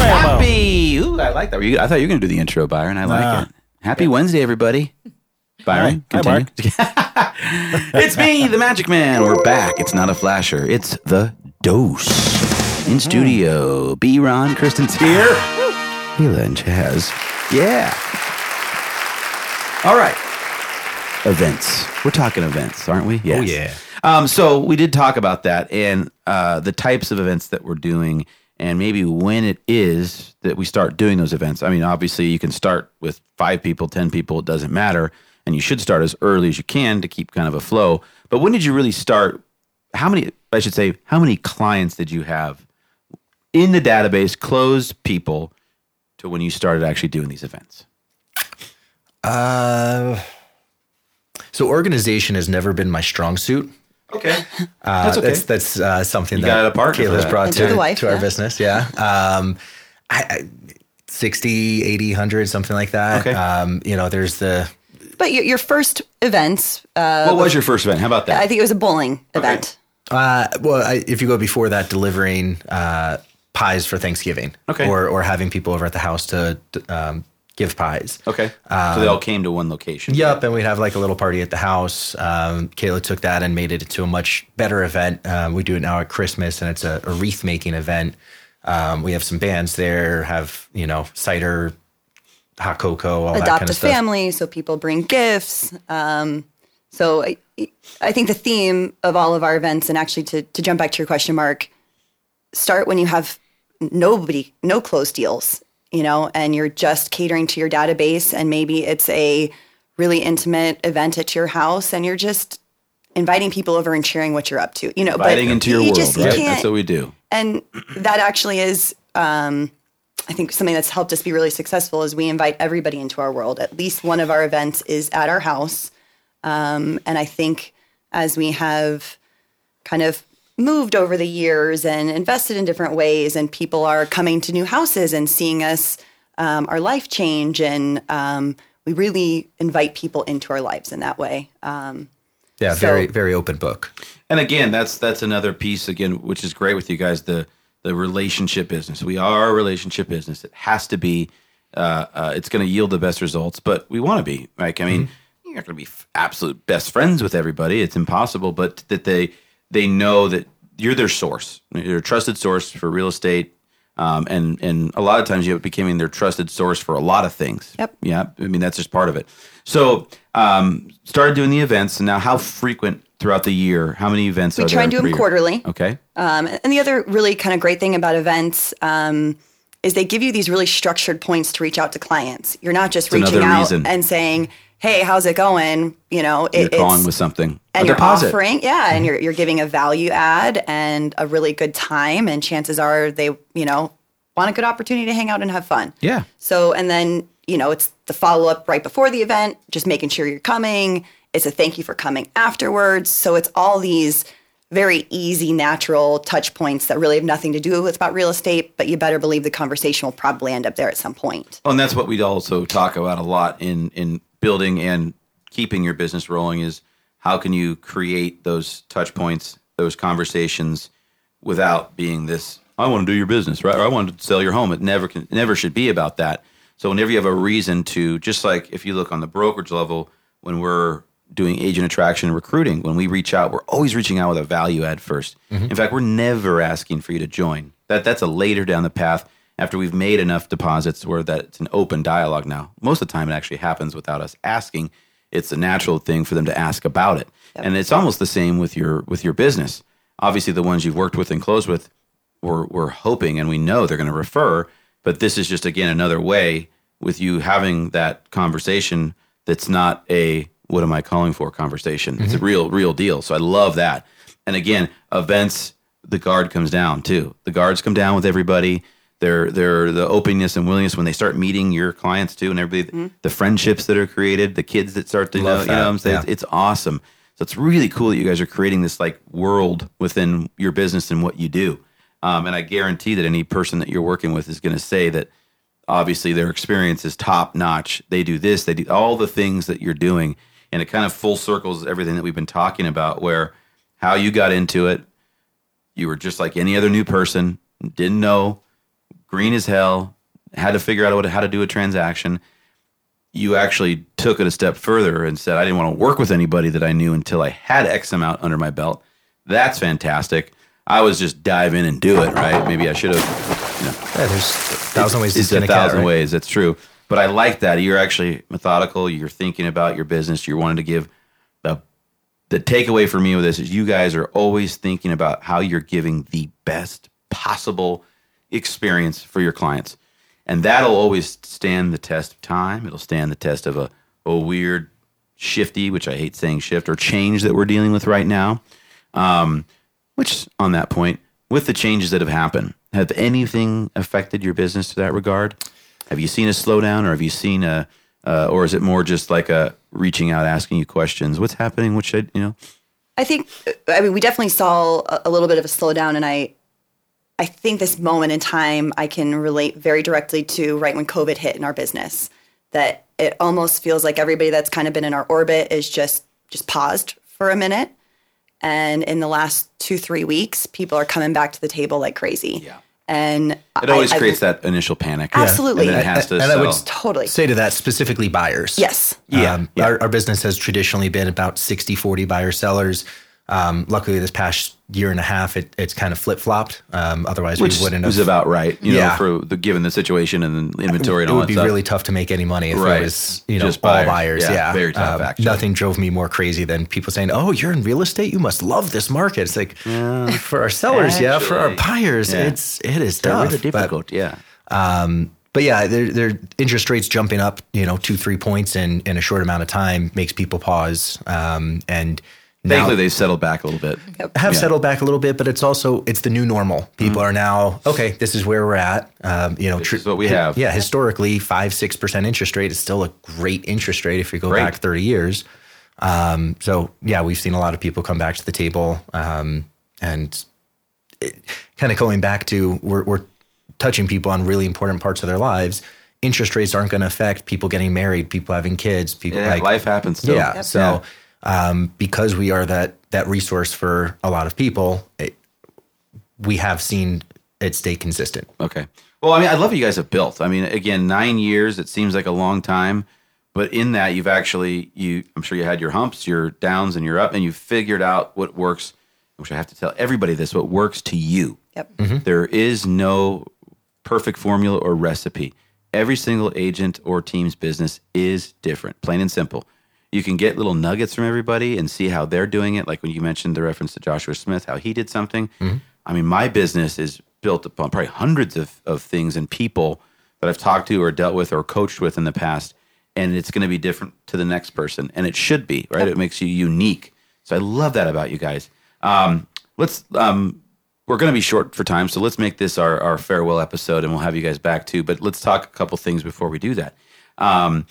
Happy. Ooh, I like that. I thought you were going to do the intro, Byron. I like Nah. it. Happy Wednesday, everybody. Byron, Hi, continue. Mark. it's me, the Magic Man. We're back. It's not a flasher. It's the dose. In mm. studio, B. Ron, Kristen's here. Hila and Chaz. Yeah. All right. Events. We're talking events, aren't we? Oh, yes. Oh, yeah. Um, so we did talk about that and uh, the types of events that we're doing, and maybe when it is that we start doing those events. I mean, obviously, you can start with five people, ten people. It doesn't matter, and you should start as early as you can to keep kind of a flow. But when did you really start? How many? I should say, how many clients did you have in the database, closed people, to when you started actually doing these events? Uh, so organization has never been my strong suit. Okay, Uh, That's okay. That's that's uh, something You that got a partner for Kayla's that. brought And to, to the wife, to our business. Yeah. Um, I, I, 60, 80, 100, something like that. Okay. Um, you know, there's the But your, your first events, uh, what was your first event? How about that? I think it was a bowling event. Uh, well, I, if you go before that, delivering uh, pies for Thanksgiving, Okay. or or having people over at the house to um, give pies. okay, so they all came to one location. Yep, and we'd have like a little party at the house. Um, Kayla took that and made it into a much better event. Um, we do it now at Christmas, and it's a, a wreath making event. Um, we have some bands there, have you know cider, hot cocoa, all that Adopt kind of stuff. family, so people bring gifts. Um, so I, I think the theme of all of our events, and actually to, to jump back to your question, Mark, start when you have nobody, no closed deals, you know, and you're just catering to your database, and maybe it's a really intimate event at your house, and you're just inviting people over and sharing what you're up to, you know. Inviting into your you world, just- right? That's what we do. and that actually is um, i think something that's helped us be really successful is we invite everybody into our world at least one of our events is at our house um, and i think as we have kind of moved over the years and invested in different ways and people are coming to new houses and seeing us um, our life change and um, we really invite people into our lives in that way um, Yeah, So- very very open book. And again, that's that's another piece again, which is great with you guys. The the relationship business. We are a relationship business. It has to be. Uh, uh, it's going to yield the best results, but we want to be. Like I mean, you're not going to be f- absolute best friends with everybody. It's impossible. But that they they know that you're their source. You're a trusted source for real estate. Um, and and a lot of times you have becoming their trusted source for a lot of things. Yep. Yeah, I mean that's just part of it. So um, started doing the events, and now how frequent throughout the year? How many events? we try and do them year? quarterly Okay. Um, and the other really kind of great thing about events um, is they give you these really structured points to reach out to clients. You're not just reaching out reason. and saying, "Hey, how's it going?" You know, You're it, calling it's, with something. and a you're deposit. offering, yeah, and mm-hmm. you're you're giving a value add and a really good time. And chances are they, you know, want a good opportunity to hang out and have fun. Yeah. So, and then, you know, it's the follow up right before the event, just making sure you're coming. It's a thank you for coming afterwards. So it's all these very easy, natural touch points that really have nothing to do with about real estate, but you better believe the conversation will probably end up there at some point. Oh, and that's what we also talk about a lot in in building and keeping your business rolling is how can you create those touch points, those conversations without being this I want to do your business, right? Or I want to sell your home. It never can it never should be about that. So whenever you have a reason to just like if you look on the brokerage level when we're doing agent attraction and recruiting, when we reach out, we're always reaching out with a value add 1st mm-hmm. In fact, we're never asking for you to join. That that's a later down the path after we've made enough deposits where that it's an open dialogue now. Most of the time it actually happens without us asking. It's a natural thing for them to ask about it. And it's almost the same with your with your business. Obviously the ones you've worked with and closed with, we're we're hoping and we know they're going to refer, but this is just again another way with you having that conversation that's not a what am I calling for conversation. It's a mm-hmm. real real deal. So I love that. And again, events the guard comes down too. The guards come down with everybody. They're they're the openness and willingness when they start meeting your clients too, and everybody the friendships that are created, the kids that start to know, Love you know, what I'm saying Yeah. it's, it's awesome. So it's really cool that you guys are creating this like world within your business and what you do. Um, and I guarantee that any person that you're working with is going to say that obviously their experience is top notch. They do this, they do all the things that you're doing, and it kind of full circles everything that we've been talking about. Where how you got into it, you were just like any other new person. didn't know, green as hell, had to figure out what, how to do a transaction. You actually took it a step further and said, I didn't want to work with anybody that I knew until I had X amount under my belt. That's fantastic. I was just dive in and do it, right? Maybe I should have, you know, Yeah, there's a thousand ways to it's a a cat, thousand right? ways. That's true. But I like that you're actually methodical. You're thinking about your business. You're wanting to give the the takeaway for me with this is you guys are always thinking about how you're giving the best possible experience for your clients, and that'll always stand the test of time. It'll stand the test of a a weird shifty, which I hate saying shift or change that we're dealing with right now. Um, which on that point, with the changes that have happened, have anything affected your business to that regard? Have you seen a slowdown, or have you seen a, uh, or is it more just like a reaching out, asking you questions? What's happening? What should you know? I think, I mean, we definitely saw a, a little bit of a slowdown, and I, I think this moment in time I can relate very directly to right when COVID hit in our business. That it almost feels like everybody that's kind of been in our orbit is just just paused for a minute, and in the last two three weeks, people are coming back to the table like crazy. Yeah. and It always I- I- creates that initial panic. Absolutely. and then it has to And I would totally say to that specifically buyers. yes. Yeah, Um, yeah. Our, our business has traditionally been about 60 40 buyer sellers. Um, luckily, this past year and a half, it, it's kind of flip flopped. Um, otherwise, which we wouldn't was have. about right, you know, Yeah. for the given the situation and the inventory and it all It would be stuff. really tough to make any money if Right. it was, you know, Just all buyers. buyers. Yeah, Yeah, very tough, Um, actually. Nothing drove me more crazy than people saying, "Oh, you're in real estate. You must love this market." It's like for our sellers, yeah, for our buyers, yeah. it's it is tough. really but- difficult. yeah, but yeah, their their interest rates jumping up, you know, two three points in in a short amount of time makes people pause. Um, and thankfully they've settled back a little bit. have Yeah. settled back a little bit, but it's also it's the new normal. People are now okay. This is where we're at. Um, you know, This is what we have. Yeah, historically, five six percent interest rate is still a great interest rate if you go Great. back thirty years. Um, so yeah, we've seen a lot of people come back to the table, um, and kind of going back to we're, we're touching people on really important parts of their lives. Interest rates aren't going to affect people getting married, people having kids, people Yeah, like life happens. Still. yeah. So um, because we are that that resource for a lot of people, it, we have seen it stay consistent. Okay. Well, I mean, I love what you guys have built. I mean, again, nine years, it seems like a long time, but in that you've actually, you, I'm sure you had your humps, your downs and your up, and you figured out what works, which I have to tell everybody this, what works to you. Yep. There is no perfect formula or recipe. Every single agent or team's business is different, plain and simple. You can get little nuggets from everybody and see how they're doing it. Like when you mentioned the reference to Joshua Smith, how he did something. I mean, my business is built upon probably hundreds of, of things and people that I've talked to or dealt with or coached with in the past. And it's going to be different to the next person. And it should be, right? It makes you unique. So I love that about you guys. Um, let's um, we're going to be short for time, so let's make this our, our farewell episode, and we'll have you guys back too. But let's talk a couple things before we do that. Um,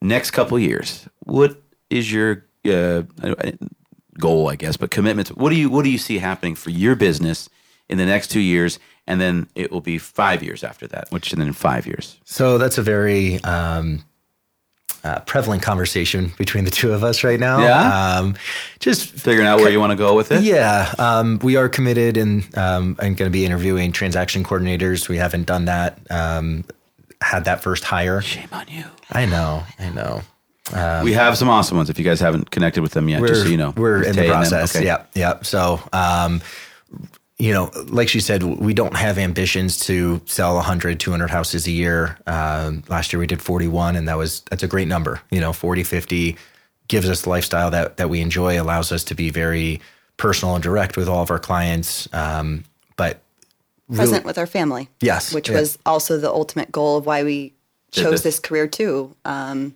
next couple years, what is your uh, goal? I guess, but commitments. What do you what do you see happening for your business in the next two years, and then it will be five years after that, which and then five years. So that's a very um, uh, prevalent conversation between the two of us right now. Yeah? Um, just Figuring out where you want to go with it. Yeah, um, we are committed and um, and going to be interviewing transaction coordinators. We haven't done that. Um, had that first hire. Shame on you. I know. I know. we have some awesome ones. If you guys haven't connected with them yet, just so you know, we're in the process. Okay. Yeah, yeah. So, um, you know, like she said, we don't have ambitions to sell 100, 200 houses a year. Um, last year we did 41, and that was that's a great number. You know, 40, 50 gives us the lifestyle that that we enjoy, allows us to be very personal and direct with all of our clients. Um, but present with our family. Yes, Which yeah. was also the ultimate goal of why we chose this. this career too. Um,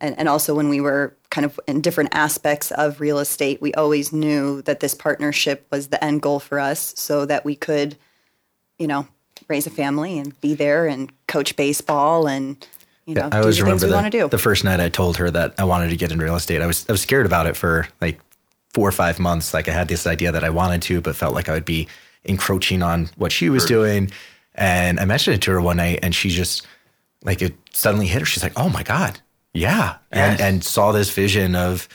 and, and also when we were kind of in different aspects of real estate, we always knew that this partnership was the end goal for us so that we could, you know, raise a family and be there and coach baseball and, you know, I do always the remember things we the, want to do. the first night I told her that I wanted to get in real estate. I was I was scared about it for like four or five months. Like I had this idea that I wanted to, but felt like I would be encroaching on what she was doing. And I mentioned it to her one night, and she just like it suddenly hit her. She's like, "Oh my god, yeah!" And Yes. and saw this vision of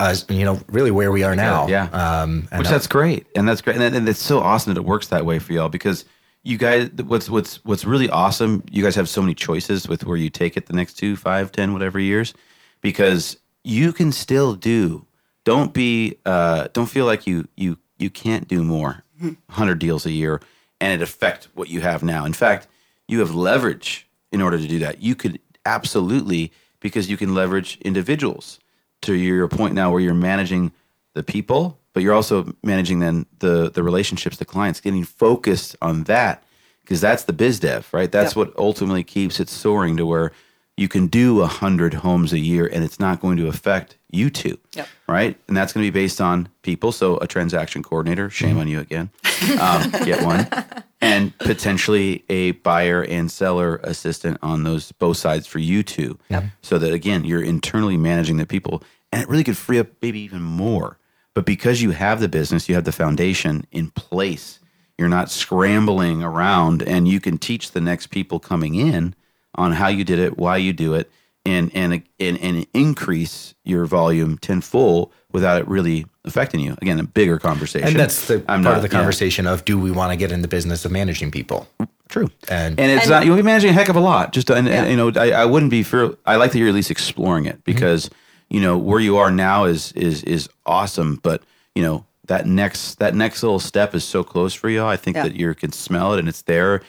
us, you know, really where we are now. Yeah. Um, and Which that- that's great, and that's great, and, and it's so awesome that it works that way for y'all because you guys, what's what's what's really awesome. You guys have so many choices with where you take it the next two, five, ten, whatever years, because you can still do. Don't be. Uh, don't feel like you you you can't do more. Hundred deals a year, and it affect what you have now. In fact, you have leverage in order to do that. You could absolutely because you can leverage individuals to your point now where you're managing the people, but you're also managing then the the relationships, the clients, getting focused on that because that's the biz dev, right? That's Yep. what ultimately keeps it soaring to where you can do a hundred homes a year and it's not going to affect you two, Yep. right? And that's going to be based on people. So a transaction coordinator, shame on you again, um, get one, and potentially a buyer and seller assistant on those both sides for you two, so that again you're internally managing the people, and it really could free up maybe even more. But because you have the business, you have the foundation in place. You're not scrambling around, and you can teach the next people coming in on how you did it, why you do it, and and and, and increase your volume tenfold without it really affecting you. Again, a bigger conversation. And that's the I'm part not- of the yeah. conversation of do we want to get in the business of managing people? True. And- and it's And- not you'll be managing a heck of a lot. Just and, and, you know, I, I wouldn't be fear. I like that you're at least exploring Mm-hmm. it because you know where you are now is is is awesome. But you know that next that next little step is so close for you. I think Yeah. that you can smell it and it's there.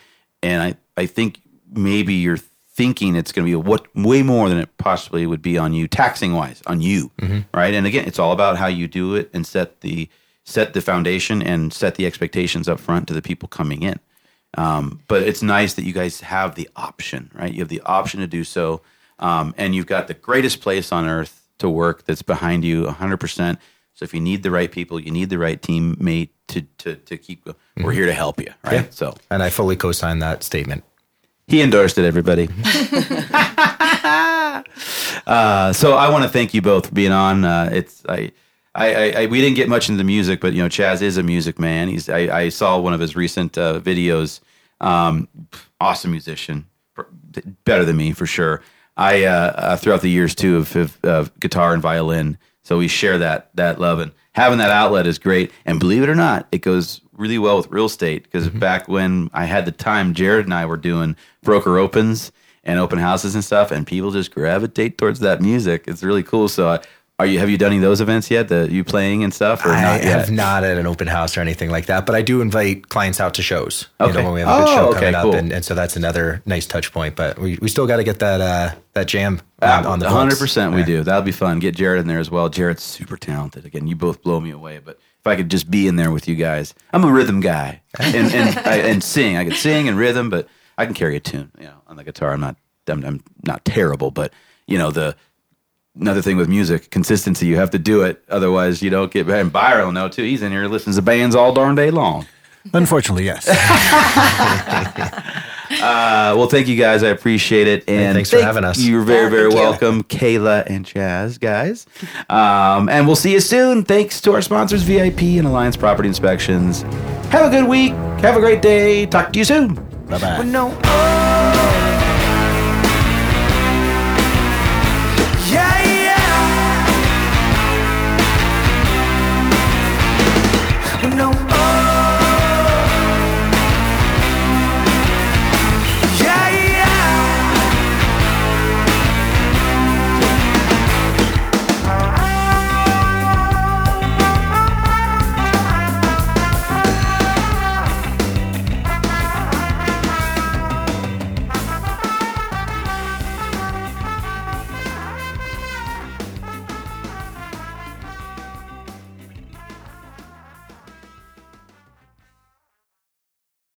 And I I think maybe you're thinking it's going to be what way more than it possibly would be on you taxing wise on you Mm-hmm. right and again it's all about how you do it and set the set the foundation and set the expectations up front to the people coming in um, but it's nice that you guys have the option, right? You have the option to do so, um, and you've got the greatest place on earth to work that's behind you 100%. So if you need the right people, you need the right teammate to to to keep. go- We're here to help you, right? Yeah. So And I fully co-sign that statement. He endorsed it, everybody. uh, so I want to thank you both for being on. Uh, it's I, I, I, I, we didn't get much into the music, but you know, Chaz is a music man. He's I, I saw one of his recent uh, videos. Um, awesome musician, better than me for sure. I uh, uh, throughout the years too of, of, of guitar and violin, so we share that that love and having that outlet is great. And believe it or not, it goes really well with real estate because back when I had the time, Jared and I were doing broker opens and open houses and stuff, and people just gravitate towards that music. It's really cool. So, uh, are you have you done any of those events yet? The you playing and stuff, or I not have not at an open house or anything like that, but I do invite clients out to shows. You Okay. know, when we have a good Oh, show okay, coming cool. up, and, and so that's another nice touch point. But we, we still got to get that uh, that jam on, on the. Hundred percent, we Yeah. do. That'll be fun. Get Jared in there as well. Jared's super talented. Again, you both blow me away. But if I could just be in there with you guys, I'm a rhythm guy, and and I, and sing. I could sing and rhythm, but I can carry a tune. You know, on the guitar, I'm not I'm, I'm not terrible, but you know the another thing with music consistency. You have to do it, otherwise you don't get. And Byron will know too. He's in here listens to bands all darn day long. Unfortunately, yes. Uh, well, thank you guys. I appreciate it. And thanks for thank- having us. You're very, Yeah, very thank you. welcome, Kayla and Chaz, guys. Um, and we'll see you soon. Thanks to our sponsors, VIP and Alliance Property Inspections. Have a good week. Have a great day. Talk to you soon. bye bye. No.